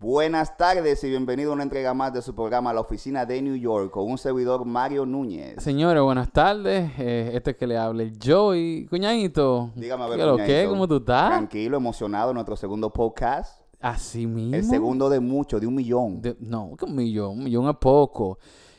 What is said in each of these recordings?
Buenas tardes y bienvenido a una entrega más de su programa La Oficina de New York con un servidor Mario Núñez. Señores, buenas tardes. Eh, este que le hable Joey. Cuñadito. Dígame a ver, ¿Qué lo que? ¿Cómo tú estás? Tranquilo, emocionado, nuestro segundo podcast. Así mismo. El segundo de mucho, de un millón. De- no, que un millón. Un millón es poco.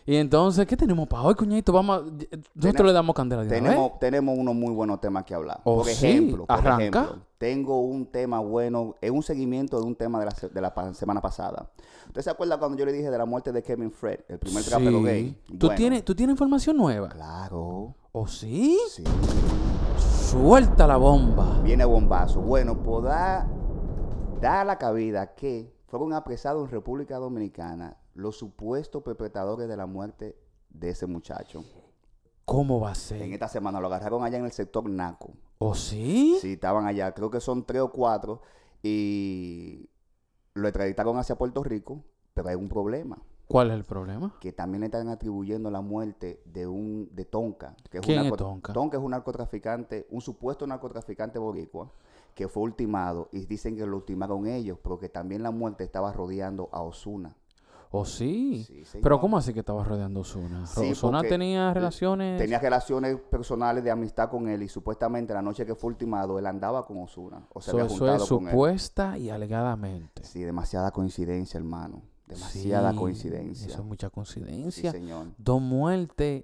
Y entonces, ¿qué tenemos para hoy, cuñadito? Vamos a- Nosotros Tenemos- le damos candela de vez. Tenemos, tenemos unos muy buenos temas que hablar. Oh, por sí, ejemplo, por arranca. ejemplo, tengo un tema bueno, es un seguimiento de un tema de la, de la semana pasada. ¿Usted se acuerda cuando yo le dije de la muerte de Kevin Fred, el primer trapero Sí. gay? ¿Tú, tienes, ¿Tú tienes información nueva? Claro, ¿O sí? sí. Suelta la bomba. Viene bombazo. Bueno, pues da, da la cabida que fueron apresados en República Dominicana los supuestos perpetradores de la muerte de ese muchacho. ¿Cómo va a En ser? esta semana lo agarraron allá en el sector Naco. ¿O sí? Sí, estaban allá, creo que son tres o cuatro, y lo extraditaron hacia Puerto Rico, pero hay un problema, ¿Cuál es el problema? que también le están atribuyendo la muerte de un de Tonka. Que es ¿Quién un es Tonka? Tonka es un narcotraficante, un supuesto narcotraficante boricua, que fue ultimado, y dicen que lo ultimaron ellos, pero que también la muerte estaba rodeando a Osuna. ¿O sí? ¿Pero cómo así que estaba rodeando a Osuna? Sí, ¿Osuna tenía relaciones? Tenía relaciones personales de amistad con él y supuestamente la noche que fue ultimado él andaba con Osuna. O se So, había eso es con él. supuesta y alegadamente. Sí, demasiada coincidencia, hermano. Demasiada Sí, coincidencia. Eso es mucha coincidencia. señor. Dos muertes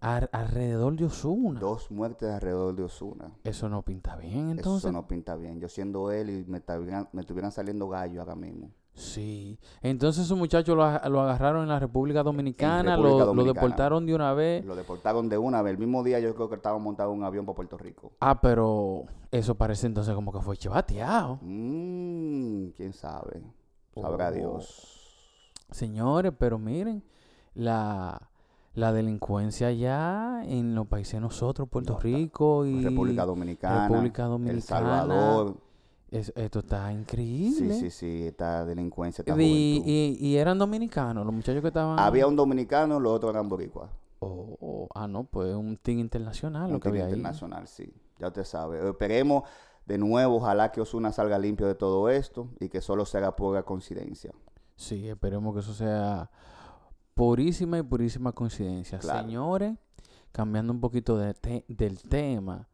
ar- alrededor de Osuna. Dos muertes alrededor de Osuna. Eso no pinta bien, entonces. Eso no pinta bien. Yo siendo él y me estuvieran, me estuvieran saliendo gallos ahora mismo. Sí. Entonces esos muchachos lo, ag- lo agarraron en la República Dominicana, República lo, deportaron de una vez. Lo deportaron de una vez. El mismo día yo creo que estaba montado en un avión para Puerto Rico. Ah, pero eso parece entonces como que fue chivateado. Mmm, quién sabe. Sabrá Oh. Dios. Señores, pero miren, la, la delincuencia ya en los países de nosotros, Puerto No, Rico y República Dominicana. República El Dominicana. Salvador. Es- esto está Sí, increíble. sí, sí. Esta delincuencia, esta Y, y- y eran dominicanos, los muchachos que estaban... Había un dominicano, los otros eran boricuas. Oh, oh, ah, no, pues un team internacional lo Un había ahí. internacional, sí. Ya usted sabe. Esperemos de nuevo, ojalá que Osuna salga limpio de todo esto y que solo se haga pura coincidencia. Sí, esperemos que eso sea purísima y purísima coincidencia. Claro. Señores, cambiando un poquito de te- del tema,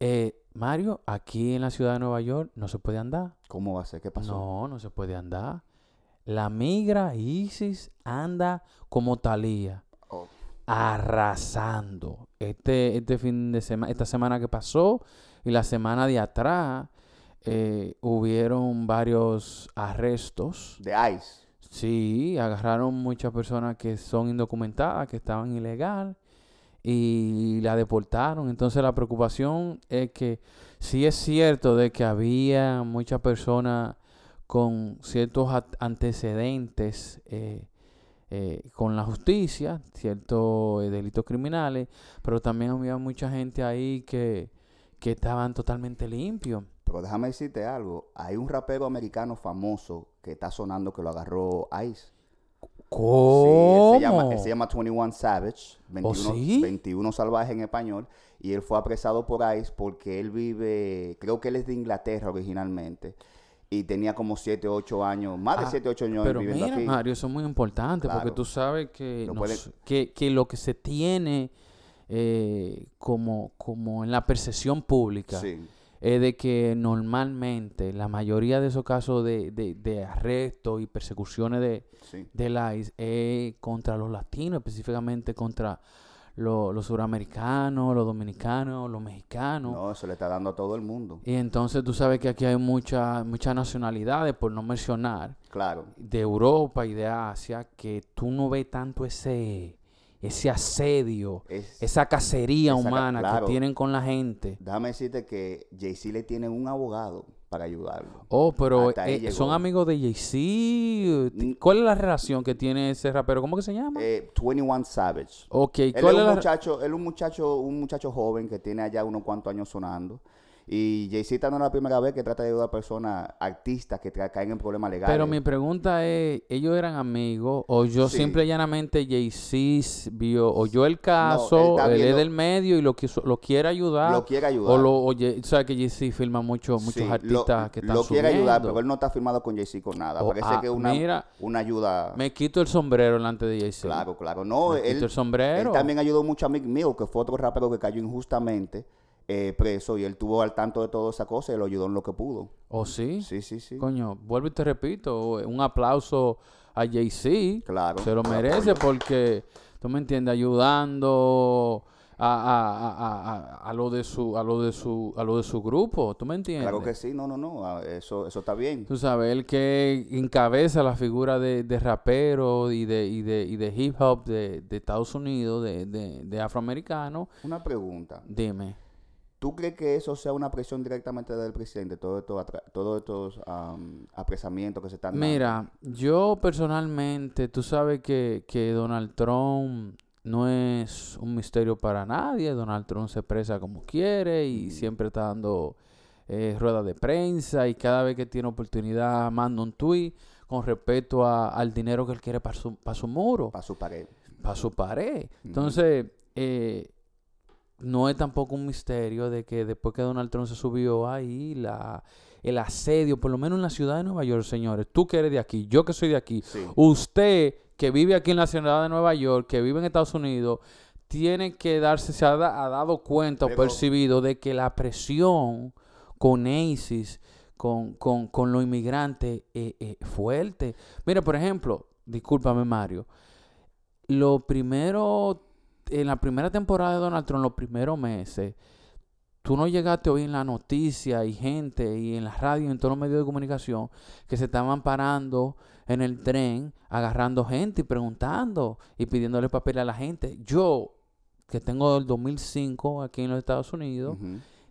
eh, Mario, aquí en la ciudad de Nueva York no se puede andar. ¿Cómo va a ser? ¿Qué pasó? No, no se puede andar. La migra Isis anda como Talía, Oh, arrasando. Este, este fin de semana, esta semana que pasó y la semana de atrás, eh, hubieron varios arrestos. de ICE. Sí, agarraron muchas personas que son indocumentadas, que estaban ilegal y la deportaron. Entonces la preocupación es que sí es cierto de que había muchas personas con ciertos antecedentes eh, eh, con la justicia, ciertos eh, delitos criminales, pero también había mucha gente ahí que, que estaban totalmente limpios. Pero déjame decirte algo. Hay un rapero americano famoso que está sonando que lo agarró ICE. ¿Cómo? Sí, él se llama, él se llama 21 Savage, 21, sí? 21 salvaje en español, y él fue apresado por ICE porque él vive, creo que él es de Inglaterra originalmente, y tenía como 7, 8 años, más de Ah, 7, 8 años Pero viviendo mira, aquí. Mario, eso es muy importante porque Claro. tú sabes que, Lo nos- puede- que, que lo que se tiene eh, como, como en la percepción pública Sí, es de que normalmente la mayoría de esos casos de, de, de arresto y persecuciones de, sí. del ICE es contra los latinos, específicamente contra lo- los suramericanos, los dominicanos, los mexicanos. No, eso le está dando a todo el mundo. Y entonces tú sabes que aquí hay muchas muchas nacionalidades, por no mencionar, Claro. de Europa y de Asia que tú no ves tanto ese ese asedio, Es, esa cacería esa humana claro. que tienen con la gente. déjame decirte que Jay-Z le tiene un abogado para ayudarlo. Oh, pero eh, son amigos de Jay-Z. ¿Cuál es la relación que tiene ese rapero? ¿Cómo que se llama? Eh, 21 Savage. ok, Él es ¿cuál es un la muchacho, él es un muchacho, un muchacho joven que tiene allá unos cuantos años sonando. Y Jaycita no es la primera vez que trata de ayudar a personas, artistas que caen en problemas legales. Pero mi pregunta es, ¿ellos eran amigos o yo Sí. simple y llanamente Jay-Z vio, oyó el caso, él está él, es del medio y lo quiso, lo quiere ayudar? lo quiere ayudar. O lo, oye, sabes que Jay-Z filma mucho, muchos Sí, artistas lo, que están lo quiere ayudar, subiendo. pero él no está firmado con Jay-Z con nada. O- Parece ah, que es una, mira, una ayuda. me quito el sombrero delante de Jay-Z. Claro, claro. No, Me él, quito el él sombrero. también ayudó mucho a Mick Mill, que fue otro rapero que cayó injustamente eh, preso y él tuvo al tanto de toda esa cosa y lo ayudó en lo que pudo. ¿O sí? Sí, sí, sí. Coño, vuelvo y te repito, un aplauso a Jay-Z. Claro. Se lo merece porque, tú me entiendes, ayudando a, a- a- a- lo de su, a lo de su, a lo de su grupo, ¿tú me entiendes? Claro que sí, no, no, no. Eso, eso está bien. Tú sabes, el que encabeza la figura de, de rapero y de, y de, y de hip hop de, de Estados Unidos, de, de, de afroamericano, Una pregunta. dime. ¿Tú crees que eso sea una presión directamente del presidente? Todo esto atra- todos estos am, apresamientos que se están dando. Mira, yo personalmente, tú sabes que, que Donald Trump no es un misterio para nadie. Donald Trump se expresa como quiere y Mm. siempre está dando eh, ruedas de prensa y cada vez que tiene oportunidad manda un tweet con respecto a- al dinero que él quiere para su, para su muro, Para su pared. para su pared. Entonces, eh, no es tampoco un misterio de que después que Donald Trump se subió ahí, la, el asedio, por lo menos en la ciudad de Nueva York, señores, tú que eres de aquí, yo que soy de aquí, Sí. usted que vive aquí en la ciudad de Nueva York, que vive en Estados Unidos, tiene que darse, se ha, da- ha dado cuenta o percibido de que la presión con ISIS, con, con, con los inmigrantes, es es fuerte. Mira, por ejemplo, discúlpame Mario, lo primero, en la primera temporada de Donald Trump, los primeros meses, tú no llegaste hoy en la noticia y gente y en la radio y en todos los medios de comunicación que se estaban parando en el tren, agarrando gente y preguntando y pidiéndole papel a la gente. Yo, que tengo del 2005 aquí en los Estados Unidos,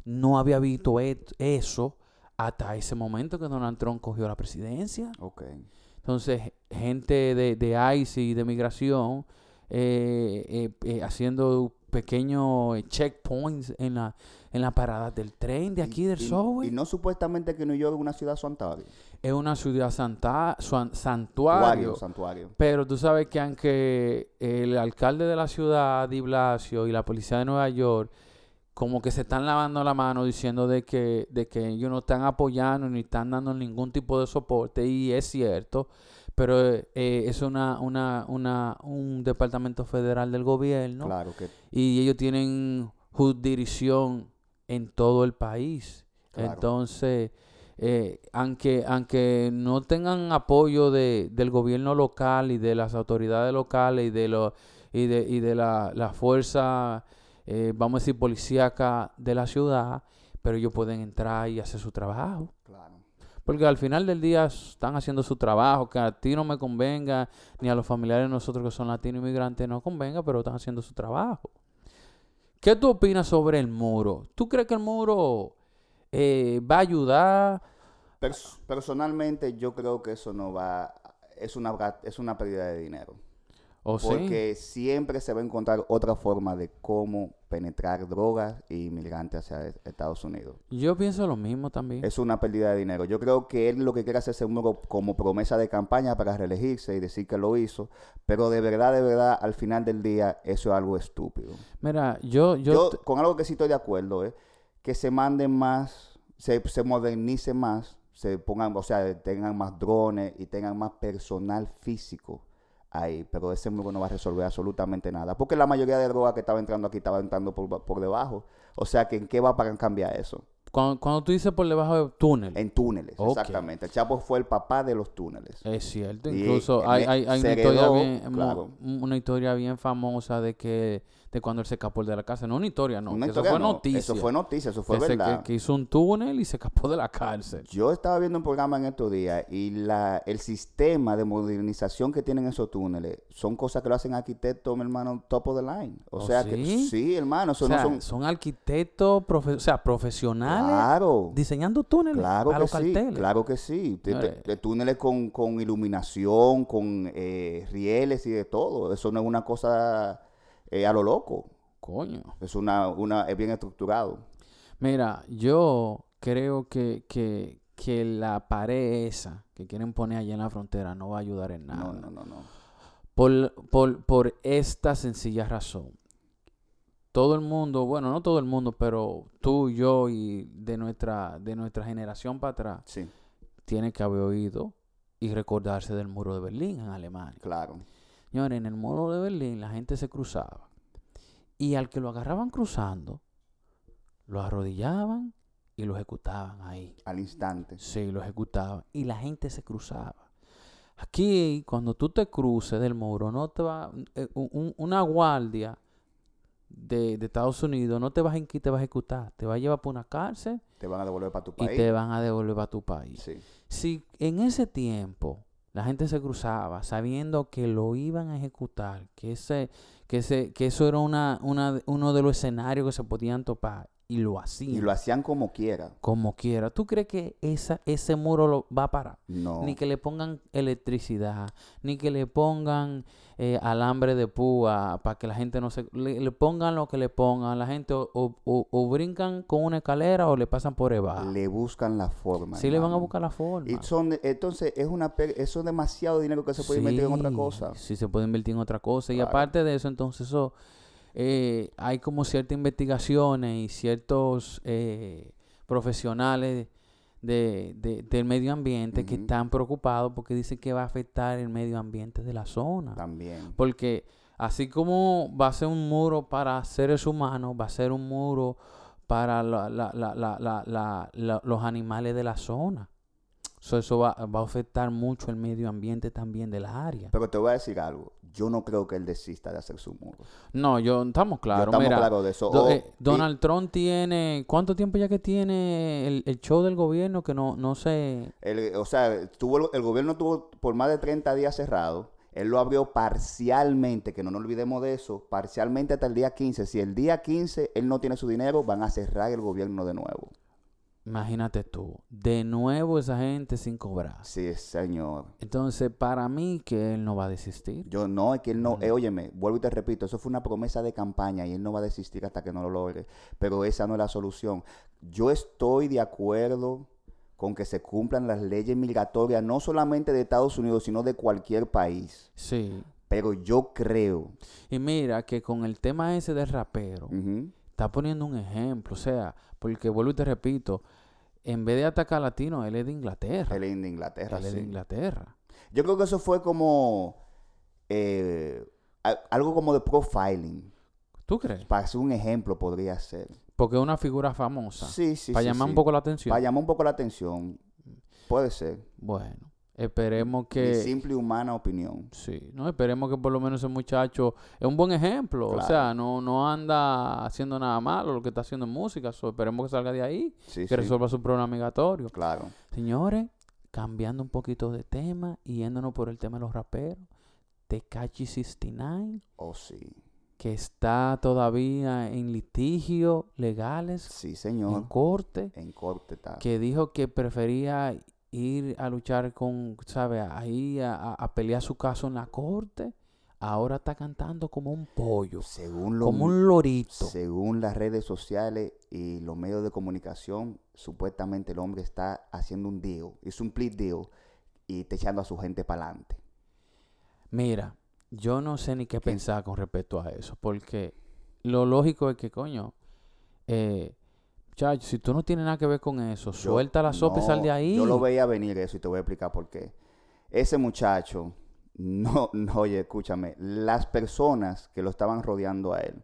no había visto et- eso hasta ese momento que Donald Trump cogió la presidencia. Entonces, gente de, de ICE y de migración eh, eh, haciendo pequeños checkpoints en la, en la parada del tren de aquí del y, subway. y no supuestamente que New York es una ciudad santuario. Es una ciudad santa, Santuario. santuario. Santuario. Pero tú sabes que aunque el alcalde de la ciudad, Di Blasio, y la policía de Nueva York, como que se están lavando la mano diciendo de que, de que ellos no están apoyando ni están dando ningún tipo de soporte, y es cierto, pero eh, es una, una, una, un departamento federal del gobierno Claro que y ellos tienen jurisdicción en todo el país. Claro. Entonces, eh, aunque, aunque no tengan apoyo de, del gobierno local y de las autoridades locales y de, lo, y de, y de la, la fuerza, eh, vamos a decir, policíaca de la ciudad, pero ellos pueden entrar y hacer su trabajo. Claro. Porque al final del día están haciendo su trabajo, que a ti no me convenga, ni a los familiares de nosotros que son latinos inmigrantes no convenga, pero están haciendo su trabajo. ¿Qué tú opinas sobre el muro? ¿Tú crees que el muro eh, va a ayudar? Pers- personalmente yo creo que eso no va, es una, es una pérdida de dinero. Porque siempre se va a encontrar otra forma de cómo penetrar drogas e inmigrantes hacia es- Estados Unidos. Yo pienso lo mismo también. Es una pérdida de dinero. Yo creo que él lo que quiere hacer es un muro como promesa de campaña para reelegirse y decir que lo hizo. Pero de verdad, de verdad, al final del día, eso es algo estúpido. Mira, yo, yo, con algo que sí estoy de acuerdo, es que se manden más, se, se modernice más, se pongan, o sea, tengan más drones y tengan más personal físico ahí. Pero ese muro no va a resolver absolutamente nada. Porque la mayoría de drogas que estaba entrando aquí estaba entrando por, por debajo. O sea, que ¿en qué va para cambiar eso? cuando, cuando tú dices por debajo del túnel, En túneles, exactamente. El Chapo fue el papá de los túneles. es cierto. Incluso hay, hay, hay se una, historia bien, claro. una historia bien famosa de que de cuando él se escapó de la casa. No una historia, no. Una que historia eso fue no, noticia. Eso fue noticia, eso fue que, se- verdad. que- que hizo un túnel y se escapó de la cárcel. Yo estaba viendo un programa en estos días y la, el sistema de modernización que tienen esos túneles son cosas que lo hacen arquitectos, mi hermano, top of the line. O ¿Oh, sea que sí? sí, hermano, eso o sea, no son... son arquitectos, profe- o sea, profesionales Claro, diseñando túneles claro a que los sí, carteles. claro que sí. Te- te- de túneles con, con iluminación, con eh, rieles y de todo. Eso no es una cosa eh, a lo loco. Coño. Es una, una, es bien estructurado. Mira, yo creo que, que, que la pared esa que quieren poner allá en la frontera no va a ayudar en nada. No, no, no, no. Por, por, por esta sencilla razón. Todo el mundo, bueno, no todo el mundo, pero tú, yo y de nuestra, de nuestra generación para atrás, Sí, tiene que haber oído y recordarse del muro de Berlín en Alemania. claro. Señores, en el muro de Berlín la gente se cruzaba. Y al que lo agarraban cruzando, lo arrodillaban y lo ejecutaban ahí. Al instante. Sí, lo ejecutaban. Y la gente se cruzaba. Aquí, cuando tú te cruces del muro, no te va. eh, un- un- una guardia de, de Estados Unidos no te va a, te va a ejecutar. Te va a llevar para una cárcel Te van a devolver para tu y país. te van a devolver a tu país. Sí, Si en ese tiempo la gente se cruzaba sabiendo que lo iban a ejecutar, que ese, que ese, que eso era una, una, uno de los escenarios que se podían topar, y lo hacían y lo hacían como quiera. como quiera. ¿Tú crees que esa, ese muro lo va a parar? No. Ni que le pongan electricidad, ni que le pongan eh, alambre de púa para que la gente no se... Le, le pongan lo que le pongan. La gente o, o- o- o brincan con una escalera o le pasan por debajo. Le buscan la forma. Sí le van a buscar la forma. Y son, entonces, es una eso es demasiado dinero que se puede invertir en otra cosa. Sí, se puede invertir en otra cosa. Y aparte de eso, entonces, eso, eh, hay como ciertas investigaciones y ciertos eh, profesionales de, de- del medio ambiente que están preocupados porque dicen que va a afectar el medio ambiente de la zona. También. Porque así como va a ser un muro para seres humanos, va a ser un muro para la- la- la- la- la- la- la- los animales de la zona. So, eso va, va a afectar mucho el medio ambiente también del área. Pero te voy a decir algo. Yo no creo que él desista de hacer su muro. No, yo estamos Yo claros. estamos Mira, claros de eso. do- O- eh, y- Donald Trump tiene, ¿cuánto tiempo ya que tiene el, el show del gobierno que no, no sé? el- o sea, tuvo, el- el gobierno tuvo por más de 30 días cerrado. Él lo abrió parcialmente, que no nos olvidemos de eso, parcialmente hasta el día 15. Si el día 15 él no tiene su dinero, van a cerrar el gobierno de nuevo. Imagínate tú, de nuevo esa gente sin cobrar. Sí, señor. Entonces, para mí que él no va a desistir. Yo no, es que él no, eh, óyeme, vuelvo y te repito, eso fue una promesa de campaña y él no va a desistir hasta que no lo logre. Pero esa no es la solución. Yo estoy de acuerdo con que se cumplan las leyes migratorias, no solamente de Estados Unidos, sino de cualquier país. Sí. Pero yo creo, Y mira que con el tema ese del rapero, está poniendo un ejemplo. O sea, porque vuelvo y te repito, en vez de atacar a latino, él es de Inglaterra. él es de Inglaterra. Él es de sí. Inglaterra. Yo creo que eso fue como eh, algo como de profiling. ¿Tú crees? Para hacer un ejemplo podría ser. Porque es una figura famosa. Sí, sí, para sí, llamar sí. un poco la atención. Para llamar un poco la atención. Puede ser. Bueno, esperemos Mi que... simple y humana opinión. Sí, no, esperemos que por lo menos ese muchacho es un buen ejemplo. O sea, no, no anda haciendo nada malo lo que está haciendo en música. So, esperemos que salga de ahí, Sí, que sí, resuelva su problema migratorio. claro. Señores, cambiando un poquito de tema y yéndonos por el tema de los raperos, Tekashi 69, Oh, sí. que está todavía en litigios legales Sí, en señor. corte, En corte está. que dijo que prefería ir a luchar con, ¿sabe? Ahí a, a- a pelear su caso en la corte. Ahora está cantando como un pollo, Según, lo, como un lorito. según las redes sociales y los medios de comunicación, supuestamente el hombre está haciendo un deal. Es un split deal y está echando a su gente para adelante. Mira, yo no sé ni qué pensar con respecto a eso, porque lo lógico es que, coño, eh, chacho, si tú no tienes nada que ver con eso, suelta la sopa y sal de ahí. Yo lo veía venir eso y te voy a explicar por qué. Ese muchacho, no, no, oye, escúchame, las personas que lo estaban rodeando a él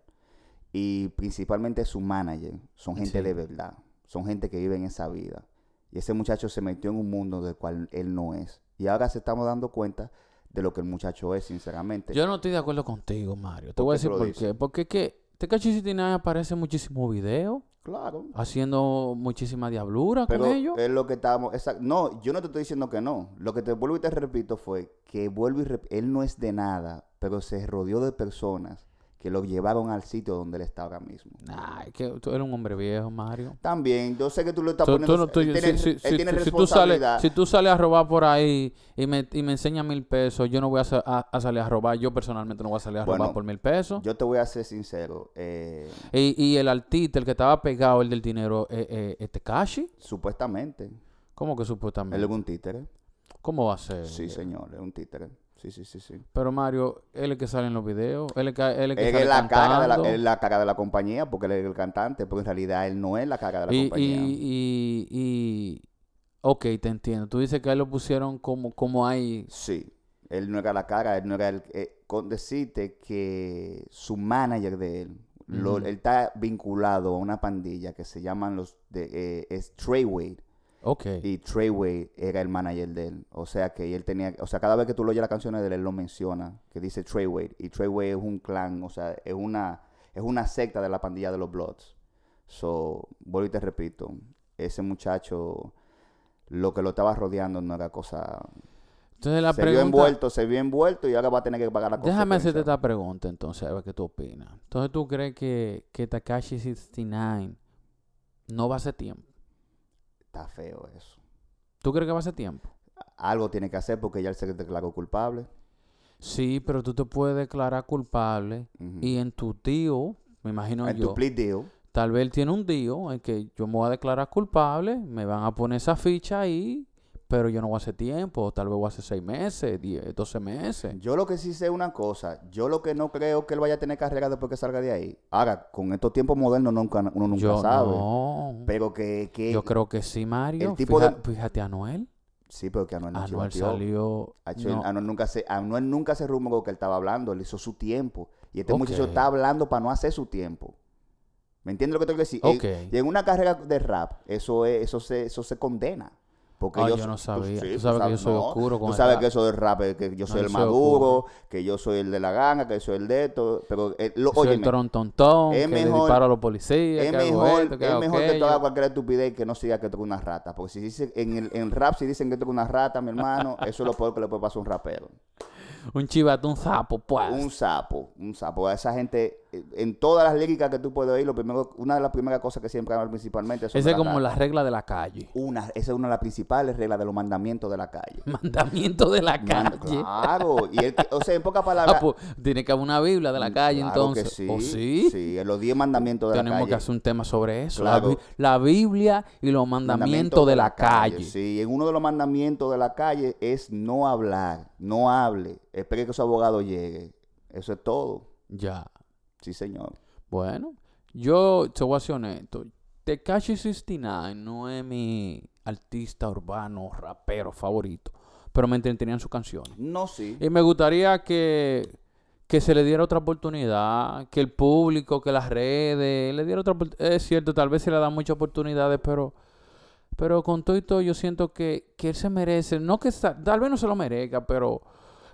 y principalmente su manager son gente Sí. de verdad, son gente que vive en esa vida. Y ese muchacho se metió en un mundo del cual él no es. Y ahora se estamos dando cuenta de lo que el muchacho es, sinceramente. Yo no estoy de acuerdo contigo, Mario. Te ¿Por voy a decir por qué. Porque es que Tekashi 69 aparece muchísimos videos claro. haciendo muchísima diablura Pero con ellos. es lo que estábamos. No, yo no te estoy diciendo que no. Lo que te vuelvo y te repito fue que vuelvo y rep- él no es de nada, pero se rodeó de personas que lo llevaron al sitio donde él está ahora mismo. Es que tú eres un hombre viejo, Mario. También, yo sé que tú lo estás Tú- tú poniendo... no- tú- él tiene, si, él si- tiene si- si tú sales, responsabilidad. si tú sales a robar por ahí y me, y me enseñas mil pesos, yo no voy a, sa- a- a salir a robar. Yo personalmente no voy a salir a robar Bueno, por mil pesos. Yo te voy a ser sincero. eh, Y, y el artista, el que estaba pegado, el del dinero, eh, eh, ¿es Tekashi? supuestamente, ¿Cómo que él supuestamente? es un títere. ¿Cómo va a ser? Sí, señor, es un títere. Sí, sí, sí, sí. Pero Mario, él es el que sale en los videos, él es el que, él es que Él sale es la, cara de la, él es la cara de la compañía porque él es el cantante, pero en realidad él no es la cara de la y, compañía. y, y, y- ok, te entiendo. Tú dices que él lo pusieron como, como ahí. Sí, él no era la cara, él no era el... eh, con decirte que su manager de él, lo- Ujú. él está vinculado a una pandilla que se llaman los... De, eh, es Treyway. Ok. Y Treyway era el manager de él. O sea que él tenía... O sea, cada vez que tú lo oyes las canciones de él, él lo menciona. Que dice Treyway. Y Treyway es un clan, o sea, es una, es una secta de la pandilla de los Bloods. So, vuelvo y te repito. Ese muchacho, lo que lo estaba rodeando no era cosa... Entonces la se vio envuelto, se vio envuelto y ahora va a tener que pagar la Déjame hacerte esta pregunta entonces, a ver qué tú opinas. Entonces, ¿tú crees que, que Takashi 69 no va a hacer tiempo? Está feo eso. ¿Tú crees que va a hacer tiempo? Algo tiene que hacer porque ya él se declaró culpable. Sí, pero tú te puedes declarar culpable y en tu tío, me imagino en yo, tu plea deal, tal vez él tiene un tío en que yo me voy a declarar culpable, me van a poner esa ficha ahí, pero yo no voy a hacer tiempo, tal vez voy a hacer seis meses, 10, 12 meses. Yo lo que sí sé es una cosa, yo lo que no creo que él vaya a tener carrera después que salga de ahí. Ahora, con estos tiempos modernos nunca, uno nunca yo sabe. no. Pero que, que Yo creo que sí, Mario. el tipo Fija- de- Fíjate a Anuel. sí, pero que Anuel no Anuel salió. Acho- no, Anuel nunca se, Anuel nunca se rumoró que él estaba hablando, él hizo su tiempo. Y este muchacho está hablando para no hacer su tiempo. ¿Me entiendes lo que tengo que decir? En- Ok. Y en una carrera de rap, eso es, eso se, eso se condena. Porque yo, no sabía. sí, Tú sabes que yo soy no, oscuro con Tú sabes que eso del rap, es que yo No, soy yo el soy maduro, que yo soy el de la ganga, que soy el de esto. Pero, eh, lo, soy el óyeme, torontontón, es que le mejor- disparo a los policías, es que hago mejor, esto, que es hago mejor que tú aquello. hagas cualquier estupidez que no siga que eres una rata. Porque si dice, en, el, en rap, si dicen que eres una rata, mi hermano, eso es lo peor que le puede pasar a un rapero. Un chivato, un sapo, pues. Un sapo, un sapo. A esa gente, en todas las líricas que tú puedes oír, lo primero, una de las primeras cosas que siempre hablan principalmente son Esa es como la regla de la calle. Una, esa es una de las principales reglas de los mandamientos de la calle. Mandamiento de la calle. Claro, y el que- o sea, en pocas palabras. Ah, pues, tiene que haber una Biblia de la calle, claro entonces. Que sí, ¿O sí? Sí, en los 10 mandamientos de Tenemos la que calle. hacer un tema sobre eso. Claro. La, Bi- la Biblia y los mandamientos de la calle. Sí, en uno de los mandamientos de la calle es no hablar, no hable, espere que su abogado llegue. Eso es todo. Ya. Sí, señor. Bueno, yo te voy a ser honesto. Tekashi 69 no es mi artista urbano, rapero favorito. Pero me entretenían sus canciones. No, sí. Y me gustaría que, que se le diera otra oportunidad, que el público, que las redes, le diera otra oportunidad. Es cierto, tal vez se le dan muchas oportunidades, pero, pero con todo y todo yo siento que, que él se merece, no que tal vez no se lo merezca, pero,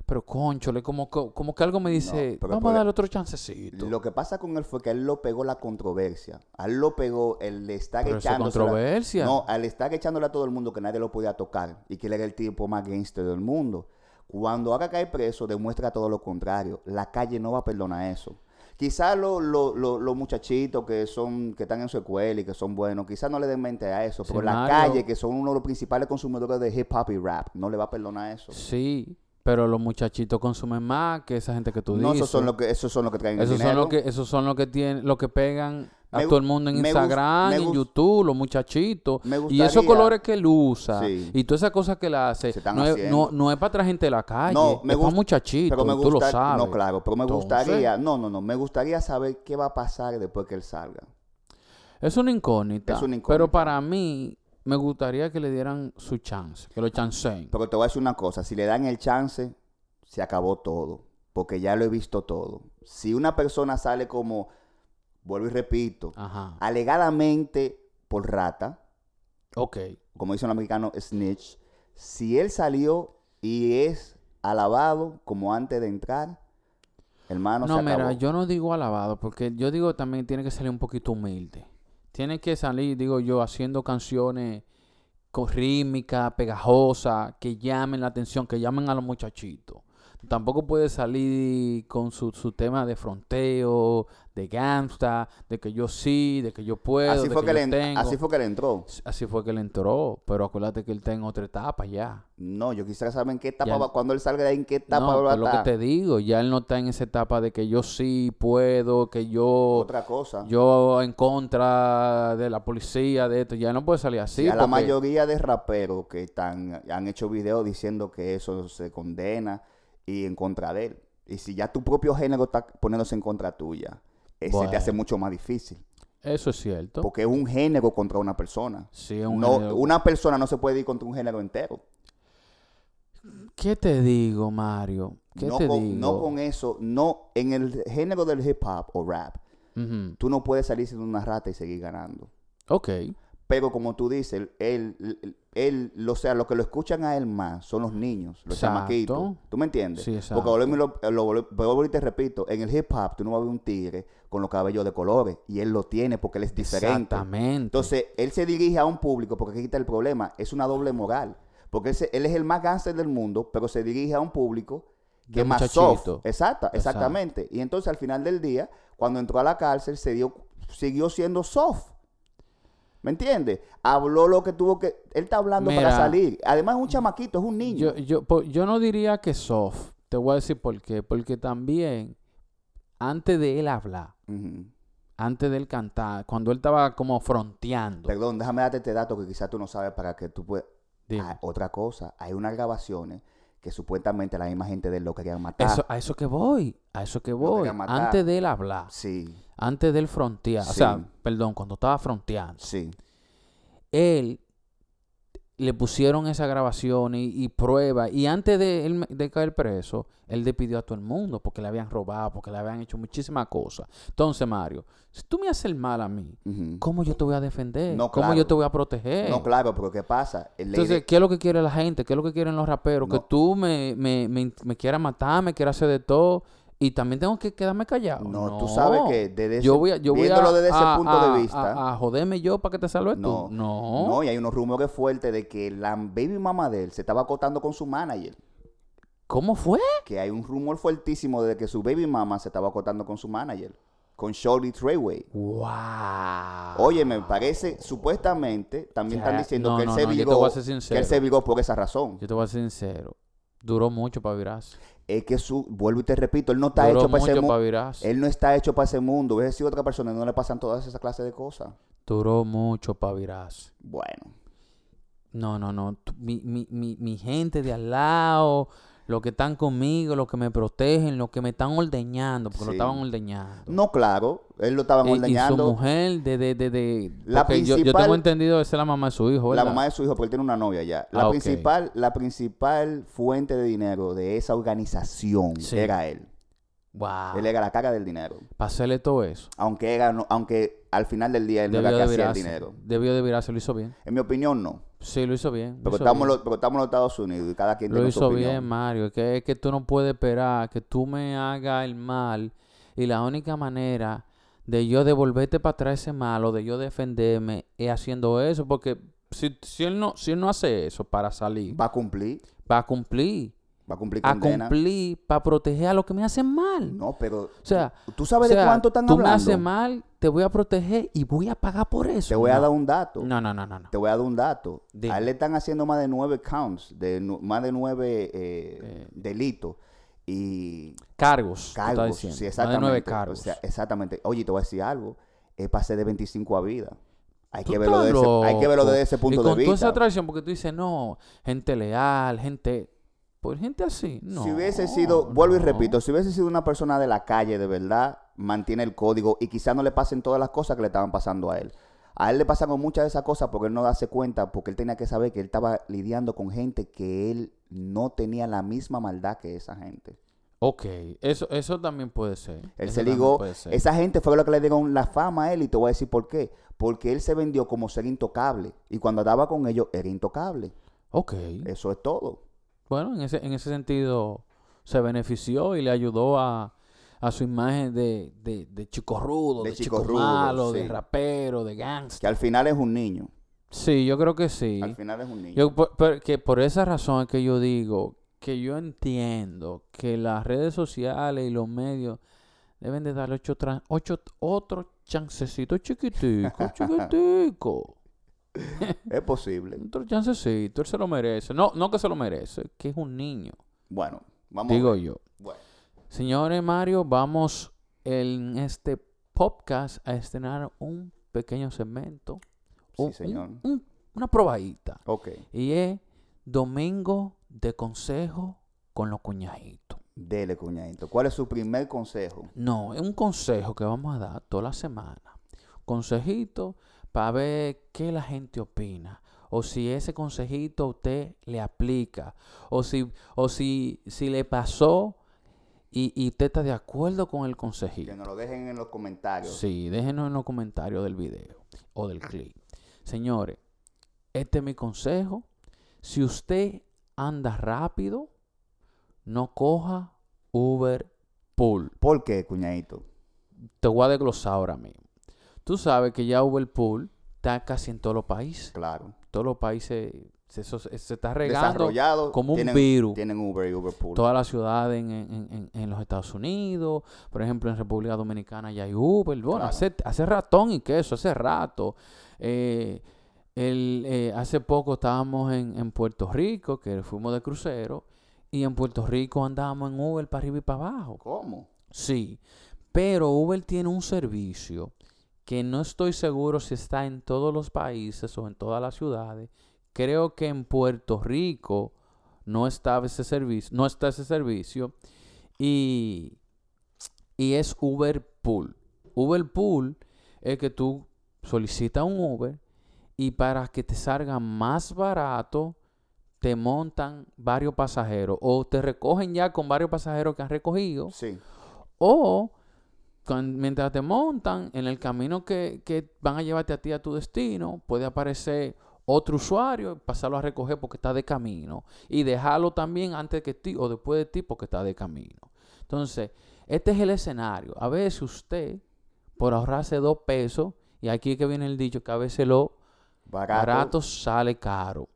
pero conchole, como, que- como que algo me dice, pero vamos a darle otro chancecito. Lo que pasa con él fue que a él lo pegó la controversia. A él lo pegó el estar echándosela- controversia. No, al estar echándole a todo el mundo que nadie lo podía tocar y que él era el tipo más gangster del mundo. Cuando haga caer preso, demuestra todo lo contrario. La calle no va a perdonar eso. Quizás los lo, lo- los muchachitos que son que están en su escuela y que son buenos, quizás no le den mente a eso, Sí, pero la calle, que son uno de los principales consumidores de hip hop y rap, no le va a perdonar eso. Sí, pero los muchachitos consumen más que esa gente que tú No, dices. esos son los que, esos son los que traen el Esos son dinero. los que, esos son los que tienen, los que pegan a Me todo el mundo en Instagram, en YouTube, los muchachitos. Me Y esos colores que él usa Sí. y todas esas cosas que él hace, no es, no, no es para traer gente de la calle, No, me es para muchachitos, Pero me y tú lo gusta- sabes. No, claro, pero me Entonces- gustaría, no, no, no, me gustaría saber qué va a pasar después que él salga. Es una incógnita, Es una incógnita. pero para mí me gustaría que le dieran su chance, que lo chanceen. Pero te voy a decir una cosa, si le dan el chance, se acabó todo, porque ya lo he visto todo. Si una persona sale como, vuelvo y repito, Ajá. alegadamente por rata, Ok. como dice un americano, snitch, si él salió y es alabado como antes de entrar, hermano, No, se acabó. mira, yo no digo alabado, porque yo digo también tiene que salir un poquito humilde. Tiene que salir, digo yo, haciendo canciones con rítmica, pegajosa, que llamen la atención, que llamen a los muchachitos. Tampoco puede salir con su, su tema de fronteo, de gangsta, de que yo sí, de que yo puedo, Así de fue, que le, en- tengo. así fue que le entró. Así fue que él entró, pero acuérdate que él está en otra etapa ya. No, yo quisiera saber en qué etapa Ya- va, cuando él salga de ahí, en qué etapa no, va a es lo que estar. te digo, ya él no está en esa etapa de que yo sí puedo, que yo, Otra cosa. yo en contra de la policía, de esto, ya no puede salir así. Sí, a la mayoría de raperos que están, han hecho videos diciendo que eso se condena y en contra de él. Y si ya tu propio género está poniéndose en contra tuya, eh, se te hace Bueno. mucho más difícil. Eso es cierto. Porque es un género contra una persona. Sí, es un No, género- Una persona no se puede ir contra un género entero. ¿Qué te digo, Mario? ¿Qué no, te con, digo? no con eso, no en el género del hip hop o rap, tú no puedes salir siendo una rata y seguir ganando. Ok. Pero como tú dices, él, él, él, o sea, los que lo escuchan a él más son los niños, los Exacto. chamaquitos. ¿Tú me entiendes? Sí, Porque exacto. volvemos y lo, lo, volve- vuelvo y te repito, en el hip hop tú no vas a ver un tigre con los cabellos de colores y él lo tiene porque él es diferente. Exactamente. Entonces, él se dirige a un público porque aquí está el problema, es una doble moral. Porque él, se- él es el más gánster del mundo, pero se dirige a un público que De es más soft. Exacta, exactamente. Y entonces al final del día, cuando entró a la cárcel, se dio, siguió siendo soft. ¿Me entiendes? Habló lo que tuvo que... Él está hablando para salir. Además es un chamaquito, es un niño. yo, yo, yo no diría que soft. Te voy a decir por qué. Porque también, antes de él hablar, antes de él cantar, cuando él estaba como fronteando. Perdón, déjame darte este dato que quizás tú no sabes para que tú puedas... Ah, otra cosa, hay unas grabaciones que supuestamente la misma gente de él lo querían matar. Eso, a eso que voy, a eso que voy. Antes de él hablar, Sí, antes de él frontear, o sea, perdón, cuando estaba fronteando, sí. él le pusieron esa grabación y, y prueba. Y antes de, él, de caer preso, él despidió a todo el mundo porque le habían robado, porque le habían hecho muchísimas cosas. Entonces, Mario, si tú me haces el mal a mí, Ujú. ¿cómo yo te voy a defender? No, ¿Cómo claro. yo te voy a proteger? No, claro, pero ¿qué pasa? El Entonces, ¿qué es lo que quiere la gente? ¿Qué es lo que quieren los raperos? Que tú me, me, me, me quieras matar, me quieras hacer de todo. Y también tengo que quedarme callado. No, tú sabes que desde ese, yo voy a, yo voy a- viéndolo desde ese a- punto a- de vista, A, joderme yo para que te salves no, tú. No. no, y hay unos rumores fuertes de que la baby mama de él se estaba acostando con su manager. ¿Cómo fue? Que hay un rumor fuertísimo de que su baby mama se estaba acostando con su manager, con Shorty Treyway. ¡Wow! Oye, me parece, supuestamente, también Ya, están diciendo no, que él no, se ser que él se viró por esa razón. Yo te voy a ser sincero. Duró mucho para virarse. Es que su, vuelvo y te repito, él no está Duró hecho para ese mundo. Él no está hecho para ese mundo. Hubiese sido otra persona no le pasan todas esas clases de cosas. Duró mucho para virarse. Bueno. No, no, no. Mi, mi, mi, mi gente de al lado, los que están conmigo, los que me protegen, los que me están ordeñando, porque lo estaban ordeñando. No, claro. Él lo estaban Y- y, su ordeñando. mujer de, de, de, de La porque yo, yo principal- tengo entendido que es la mamá de su hijo, La mamá de su hijo, porque él tiene una novia ya. La, Ah, principal, la principal fuente de dinero de esa organización Sí. era él. Wow. Él era la cara del dinero. Para hacerle todo eso. Aunque, era, no- aunque al final del día él no era que hacía el dinero. Debió de virarse, lo hizo bien. En mi opinión, no. Sí, lo hizo bien. lo Pero hizo estamos, bien. lo- pero estamos en los Estados Unidos y cada quien Lo tiene su hizo opinión. bien, Mario. Es que, es que tú no puedes esperar que tú me hagas el mal. Y la única manera de yo devolverte para atrás ese mal o de yo defenderme es haciendo eso. Porque si, si, él, no, si él no hace eso para salir, Va a cumplir. va a cumplir. Va a cumplir A condena. cumplir para proteger a los que me hacen mal. No, pero O sea, ¿tú sabes o sea, de cuánto están tú me hablando? haces mal, te voy a proteger y voy a pagar por eso. Te voy a dar un dato. No, no, no, no. no. Te voy a dar un dato. Dime. A él le están haciendo más de nueve counts, de más de nueve eh, Eh. delitos. Y Cargos. tú cargos. Sí, Más de exactamente. nueve cargos. O sea, exactamente. Oye, te voy a decir algo. Es pasé de 25 a vida. Hay Tú que verlo, estás de ese, hay que verlo desde ese punto y con de toda esa vista. traición, porque tú dices, no, gente leal, gente. Pues gente así. No. si hubiese sido, vuelvo y repito, si hubiese sido una persona de la calle de verdad, mantiene el código y quizás no le pasen todas las cosas que le estaban pasando a él. A él le pasaron muchas de esas cosas porque él no darse cuenta, porque él tenía que saber que él estaba lidiando con gente que él no tenía la misma maldad que esa gente. Ok, eso, eso también puede ser. Él Eso se ligó, esa gente fue lo que le dieron la fama a él y te voy a decir por qué. Porque él se vendió como ser intocable y cuando andaba con ellos era intocable. Ok. Eso es todo. Bueno, en ese, en ese sentido se benefició y le ayudó a, a su imagen de, de, de chico rudo, De de, chico chico, rudo, malo, de rapero, de gangster. Que al final es un niño. Sí, yo creo que sí. Al final es un niño. Yo, por, por- que por esa razón es que yo digo que yo entiendo que las redes sociales y los medios deben de darle ocho, ocho otro chancecito chiquitico, chiquitico. Es posible. Otro chancecito, él se lo merece. No, no que se lo merece, que es un niño, Bueno, vamos a digo ver. yo. Bueno, Señores Mario, vamos en este podcast a estrenar un pequeño segmento. sí, un- señor. un- un- una probadita. Ok. Y es Domingo de Consejo con los cuñaditos. Dele, cuñadito. ¿Cuál es su primer consejo? No, es un consejo que vamos a dar toda la semana. Consejito para ver qué la gente opina. O si ese consejito a usted le aplica. O si, o si, si le pasó y, y usted está de acuerdo con el consejito. Que nos lo dejen en los comentarios. Sí, déjenos en los comentarios del video o del clip. Señores, este es mi consejo. Si usted anda rápido, no coja Uber Pool. ¿Por qué, cuñadito? Te voy a desglosar ahora mismo. Tú sabes que ya Uber Pool está casi en todos los países. Claro. Todos los países se, se- se está regando como un tienen, virus. Tienen Uber y Uber Pool. todas las ciudades en, en- en- en los Estados Unidos, por ejemplo en República Dominicana ya hay Uber, bueno, Claro. hace, hace ratón y queso, hace rato. Eh, el, eh, hace poco estábamos en, en Puerto Rico, que fuimos de crucero, y en Puerto Rico andábamos en Uber para arriba y para abajo. ¿Cómo? Sí, pero Uber tiene un servicio que no estoy seguro si está en todos los países o en todas las ciudades. Creo que en Puerto Rico no estaba ese servicio, no está ese servicio y, y es Uber Pool. Uber Pool es que tú solicitas un Uber y para que te salga más barato te montan varios pasajeros o te recogen ya con varios pasajeros que han recogido Sí. o mientras te montan en el camino que, que van a llevarte a ti a tu destino, puede aparecer otro usuario, pasarlo a recoger porque está de camino y dejarlo también antes que ti o después de ti porque está de camino. Entonces, este es el escenario. A veces usted, por ahorrarse dos pesos, y aquí que viene el dicho que a veces lo Barato. barato sale caro.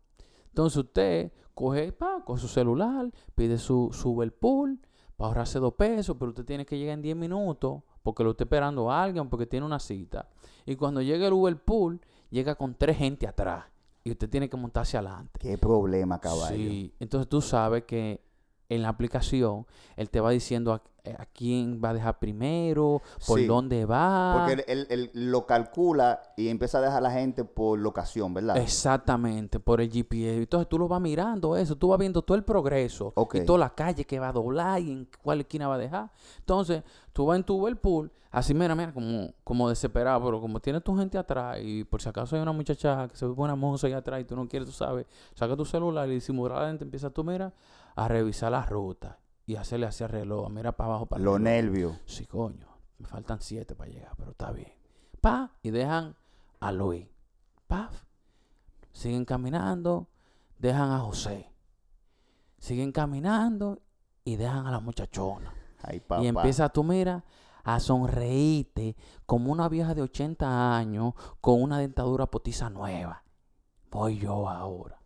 Entonces usted coge pa, con su celular, pide su, su Uber Pool para ahorrarse dos pesos, pero usted tiene que llegar en 10 minutos porque lo está esperando a alguien, porque tiene una cita. Y cuando llega el Uber Pool, llega con tres gente atrás y usted tiene que montarse adelante. Qué problema, caballo. Sí, entonces tú sabes que en la aplicación él te va diciendo a, a quién va a dejar primero, por Sí, dónde va. Porque él, él- él lo calcula y empieza a dejar a la gente por locación, ¿verdad? Exactamente, por el GPS. Entonces tú lo vas mirando eso, tú vas viendo todo el progreso y toda la calle que va a doblar y en cuál esquina va a dejar. Entonces tú vas en tu Uberpool, así mira, mira, como, como desesperado, pero como tienes tu gente atrás y por si acaso hay una muchacha que se ve buena moza ahí atrás y tú no quieres, tú sabes, saca tu celular y disimuladamente empieza tú, mira, a revisar la ruta y hacerle hacia el reloj, mira para abajo, para Los nervios. Sí, coño. Me faltan siete para llegar, pero está bien. Pa, y dejan a Luis. Paf. Siguen caminando, dejan a José. Siguen caminando y dejan a la muchachona. Ay, papá. Y empieza tú, mira, a sonreírte como una vieja de 80 años con una dentadura potiza nueva. Voy yo ahora.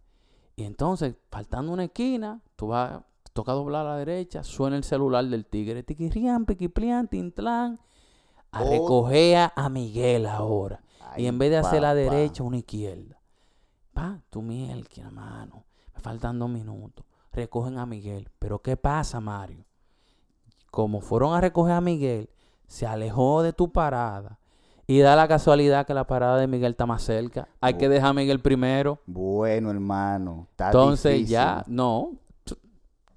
Y entonces, faltando una esquina, tú vas, toca doblar a la derecha, suena el celular del tigre. Tiquirrián, piquiplián, tintlán. A Oh. recoger a- Miguel ahora. y en vez de hacer la derecha, una izquierda. Pa, tu miel, mano. Me faltan dos minutos. Recogen a Miguel. Pero ¿qué pasa, Mario? Como fueron a recoger a Miguel, se alejó de tu parada. Y da la casualidad que la parada de Miguel está más cerca. Hay que dejar a Miguel primero. Bueno, hermano. Está Entonces difícil. ya, no.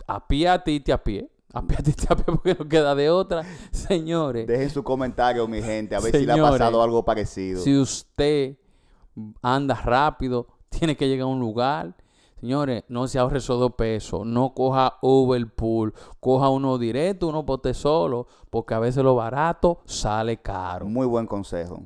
A pie a ti, te a pie. A pie a ti, te a pie, porque no queda de otra. Señores, Dejen su comentario, mi gente, a ver si le ha pasado algo parecido. Si usted anda rápido, tiene que llegar a un lugar. Señores, no se ahorre esos dos pesos. No coja Uber Pool. Coja uno directo, uno pote solo. Porque a veces lo barato sale caro. Muy buen consejo.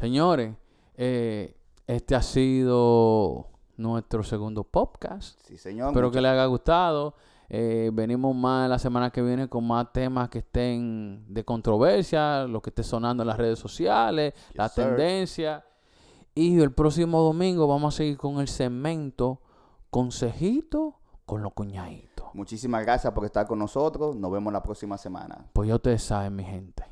Señores, eh, este ha sido nuestro segundo podcast. Sí, señor. Espero que les haya gustado. Eh, venimos más la semana que viene con más temas que estén de controversia, lo que esté sonando en las redes sociales, la sir. tendencia. Y el próximo domingo vamos a seguir con el segmento Consejito con los cuñaditos. Muchísimas gracias por estar con nosotros. Nos vemos la próxima semana. Pues ya ustedes saben, mi gente.